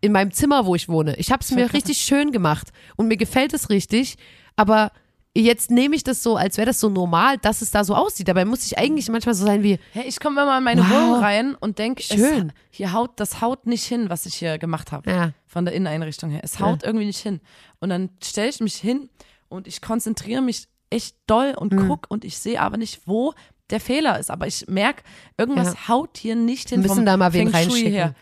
in meinem Zimmer, wo ich wohne, ich habe es mir richtig schön gemacht und mir gefällt es richtig, aber jetzt nehme ich das so, als wäre das so normal, dass es da so aussieht. Dabei muss ich eigentlich manchmal so sein wie, Hey, ich komme immer in meine Wow. Wohnung rein und denke, Schön. hier haut, das haut nicht hin, was ich hier gemacht habe. ja, Von der Inneneinrichtung her. Es haut irgendwie nicht hin. Und dann stelle ich mich hin und ich konzentriere mich echt doll und Mhm. guck und ich sehe aber nicht, wo der Fehler ist. Aber ich merke, irgendwas Ja. haut hier nicht hin. Wir müssen da mal wen reinschicken. Her.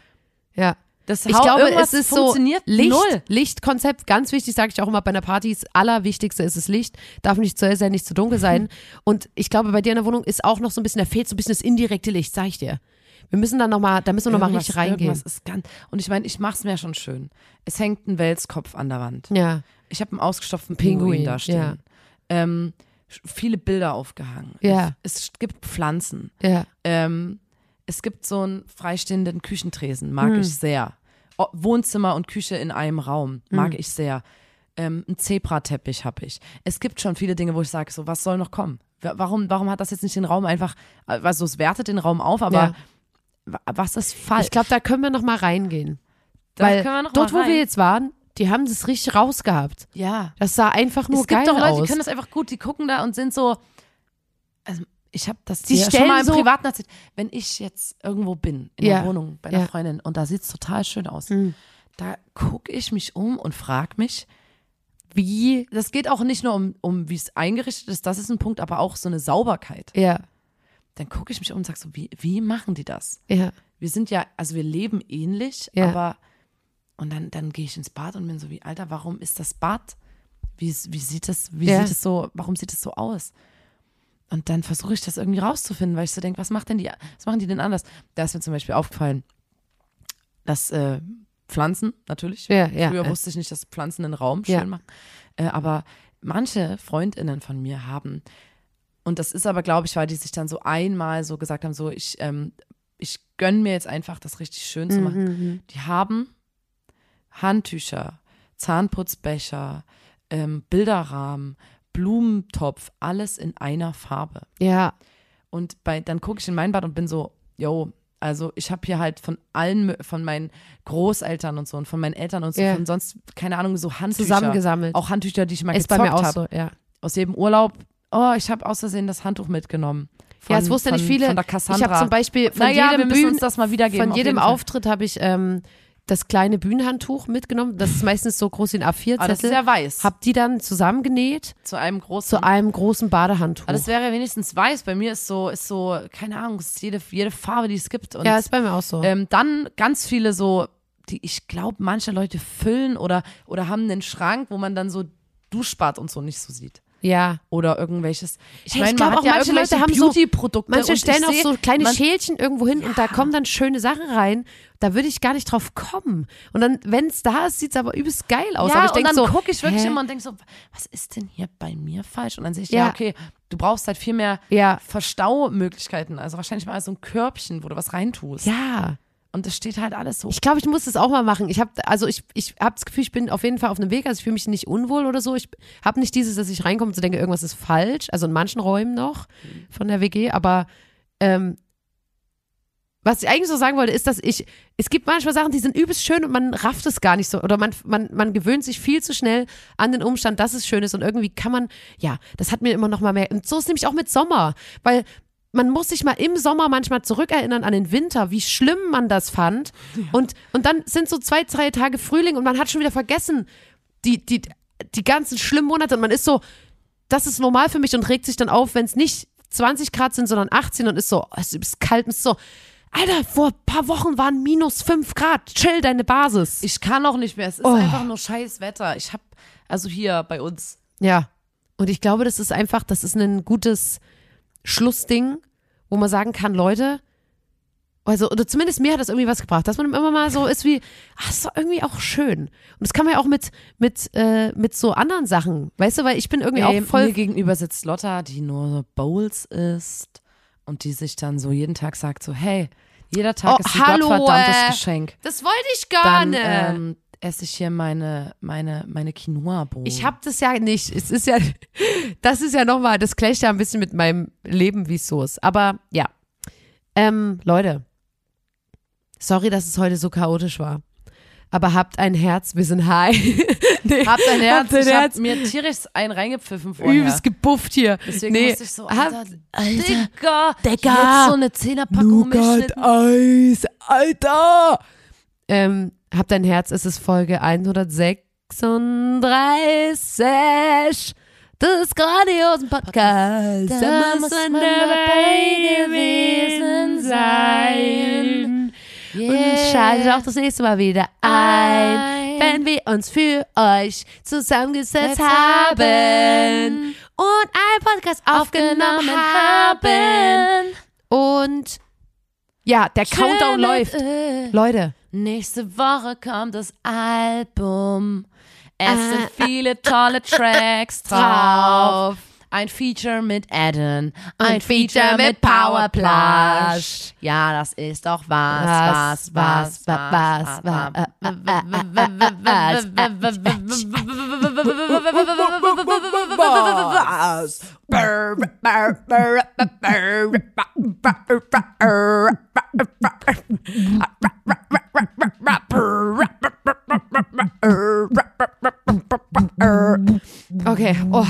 ja. Das Ich glaube, es ist so Licht, null. Lichtkonzept, ganz wichtig, sage ich auch immer bei einer Party. Das Allerwichtigste ist das Licht. Darf nicht zu hell sein, nicht zu dunkel sein. *laughs* Und ich glaube, bei dir in der Wohnung ist auch noch so ein bisschen, da fehlt so ein bisschen das indirekte Licht, sag ich dir. Wir müssen dann noch mal, da müssen wir nochmal richtig reingehen. irgendwas Ist ganz, und ich meine, ich mache es mir schon schön. Es hängt ein Welskopf an der Wand. Ja, Ich habe einen ausgestopften Pinguin, Pinguin, da stehen. ja. Ähm, viele Bilder aufgehangen. Ja. Es, es gibt Pflanzen. ja, Ähm, es gibt so einen freistehenden Küchentresen, mag Hm. ich sehr. O Wohnzimmer und Küche in einem Raum, mag Hm. ich sehr. Ähm, ein Zebrateppich habe ich. Es gibt schon viele Dinge, wo ich sage, so, was soll noch kommen? Wa- Warum, warum hat das jetzt nicht den Raum einfach, also es wertet den Raum auf, aber Ja. wa- was ist falsch? Ich glaube, da können wir noch mal reingehen. Da Weil können wir noch dort, wo wir jetzt waren, die haben das richtig rausgehabt. ja. Das sah einfach nur es gibt geil doch Leute, aus. die können das einfach gut, die gucken da und sind so. Also ich habe das Die schon stellen mal im so- Privaten erzählt. Wenn ich jetzt irgendwo bin, in Ja. der Wohnung, bei einer Ja. Freundin und da sieht es total schön aus, Mhm. da gucke ich mich um und frage mich, wie, das geht auch nicht nur um, um wie es eingerichtet ist, das ist ein Punkt, aber auch so eine Sauberkeit. ja, Dann gucke ich mich um und sage so, wie, wie machen die das? ja, Wir sind ja, also wir leben ähnlich, Ja. aber und dann, dann gehe ich ins Bad und bin so wie, Alter, warum ist das Bad? Wie, wie sieht das, wie Ja. sieht es so, warum sieht es so aus? Und dann versuche ich das irgendwie rauszufinden, weil ich so denke, was macht denn die, was machen die denn anders? Da ist mir zum Beispiel aufgefallen, dass äh, Pflanzen natürlich. ja, ja. Früher ja. wusste ich nicht, dass Pflanzen einen Raum schön machen. Äh, aber manche Freundinnen von mir haben, und das ist aber, glaube ich, weil die sich dann so einmal so gesagt haben, so ich, ähm, ich gönne mir jetzt einfach, das richtig schön zu machen. Mhm. Die haben Handtücher, Zahnputzbecher, ähm, Bilderrahmen, Blumentopf, alles in einer Farbe. Ja, Und bei, dann gucke ich in mein Bad und bin so, yo, also ich habe hier halt von allen, von meinen Großeltern und so und von meinen Eltern und so, Ja. von sonst, keine Ahnung, so Handtücher. zusammengesammelt. Auch Handtücher, die ich mal ist bei gezockt habe. so, ja. Aus jedem Urlaub. Oh, ich habe aus Versehen das Handtuch mitgenommen. Von, ja, es wussten von, nicht viele. Von der ich Cassandra. habe zum Beispiel von naja, wir jedem müssen Bühnen, uns das mal wiedergeben. von auf jedem jeden Fall. Auftritt habe ich ähm, das kleine Bühnenhandtuch mitgenommen. Das ist meistens so groß wie ein Aber das ist A4-Zettel. ja weiß. Hab die dann zusammengenäht zu einem großen. zu einem großen Badehandtuch. Aber das wäre ja wenigstens weiß. Bei mir ist so, ist so, keine Ahnung, es ist jede, jede Farbe, die es gibt. Und ja, ist bei mir auch so. ähm, dann ganz viele so, die ich glaube, manche Leute füllen oder, oder haben einen Schrank, wo man dann so Duschbad und so nicht so sieht. Ja. Oder irgendwelches. Ich Hey, meine, man hat auch, ja manche Leute haben so- Beauty-Produkte. Manche stellen auch so kleine man, Schälchen irgendwo hin und da kommen dann schöne Sachen rein. Da würde ich gar nicht drauf kommen. Und dann, wenn es da ist, sieht es aber übelst geil aus. Ja, aber ich und denke dann so, gucke ich wirklich hä? immer und denke so, was ist denn hier bei mir falsch? Und dann sehe ich, ja, Ja. okay, du brauchst halt viel mehr Ja, Verstaumöglichkeiten. Also wahrscheinlich mal so ein Körbchen, wo du was reintust. ja. Und das steht halt alles so. Ich glaube, ich muss das auch mal machen. Ich habe also ich, ich habe das Gefühl, ich bin auf jeden Fall auf einem Weg. Also ich fühle mich nicht unwohl oder so. Ich habe nicht dieses, dass ich reinkomme und so denke, irgendwas ist falsch. Also in manchen Räumen noch von der WG. Aber ähm, was ich eigentlich so sagen wollte, ist, dass ich, es gibt manchmal Sachen, die sind übelst schön und man rafft es gar nicht so. Oder man, man, man gewöhnt sich viel zu schnell an den Umstand, dass es schön ist. Und irgendwie kann man, ja, das hat mir immer noch mal mehr. Und so ist nämlich auch mit Sommer. Weil man muss sich mal im Sommer manchmal zurückerinnern an den Winter, wie schlimm man das fand. Und, und dann sind so zwei, drei Tage Frühling und man hat schon wieder vergessen, die, die, die ganzen schlimmen Monate. Und man ist so, das ist normal für mich und regt sich dann auf, wenn es nicht 20 Grad sind, sondern 18 und ist so, es ist kalt und ist so, Alter, vor ein paar Wochen waren minus 5 Grad, chill deine Basis. Ich kann auch nicht mehr. Es ist Oh. einfach nur scheiß Wetter. Ich habe, also hier bei uns. Ja. Und ich glaube, das ist einfach, das ist ein gutes Schlussding, wo man sagen kann, Leute, also, oder zumindest mir hat das irgendwie was gebracht, dass man immer mal so ist wie, ach, ist doch irgendwie auch schön. Und das kann man ja auch mit, mit, äh, mit so anderen Sachen, weißt du, weil ich bin irgendwie Ey, auch voll. Mir gegenüber sitzt Lotta, die nur so Bowls isst und die sich dann so jeden Tag sagt so, hey, jeder Tag Oh, ist ein hallo, gottverdammtes äh, Geschenk. Das wollte ich gar Dann nicht. ähm, esse ich hier meine, meine, meine Quinoa-Bohnen. Ich habe das ja nicht. Es ist ja, *laughs* das ist ja nochmal, das clasht ja ein bisschen mit meinem Leben, wie es so ist. Aber ja, ähm, Leute, sorry, dass es heute so chaotisch war. Aber habt ein Herz, wir sind high. *laughs* nee, Habt ein Herz, Habt ein ich Herz. hab mir tierisch einen reingepfiffen vorher. übelst gebufft hier. Deswegen nee, musste ich so, habt- Alter, Alter, Digga, Digga. so eine Zehnerpackung mitschnitten. Eis, Alter. Ähm, habt ein Herz, es ist Folge 136 des grandiosen Podcasts. Da muss man dabei gewesen sein. Und schaltet auch das nächste Mal wieder ein, wenn wir uns für euch zusammengesetzt haben und einen Podcast aufgenommen haben. Und ja, der Countdown läuft. Äh, Leute, Nächste Woche kommt das Album. Es Ah, sind viele tolle Tracks drauf. Ein Feature mit Eden. Ein Feature mit Powerplush. Ja, das ist doch was, was, was, was, was, was? Okay. Oh.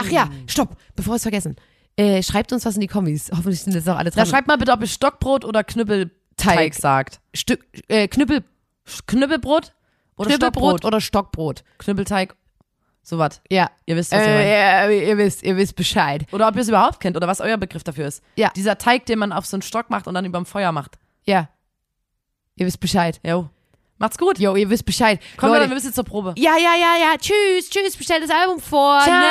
Ach ja, stopp, bevor wir es vergessen. Äh, schreibt uns was in die Kommis. Hoffentlich sind jetzt auch alle Da dran. schreibt mal bitte, ob ihr Stockbrot oder Knüppelteig Teig. sagt. Stück, äh, Knüppel, Knüppelbrot oder Knüppelbrot Stockbrot? oder Stockbrot. Knüppelteig. Sowas. Ja. Ihr wisst, was ich meine. Äh, ja, ihr wisst, ihr wisst Bescheid. Oder ob ihr es überhaupt kennt oder was euer Begriff dafür ist. Ja. Dieser Teig, den man auf so einen Stock macht und dann überm Feuer macht. Ja. Ihr wisst Bescheid. Jo. Macht's gut. Jo, ihr wisst Bescheid. Kommen wir Leute, dann, wir müssen jetzt zur Probe. Ja, ja, ja, ja. Tschüss, tschüss. Bestell das Album vor. Ciao. Ne?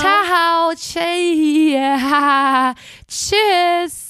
Ciao. Ciao. Tschüss.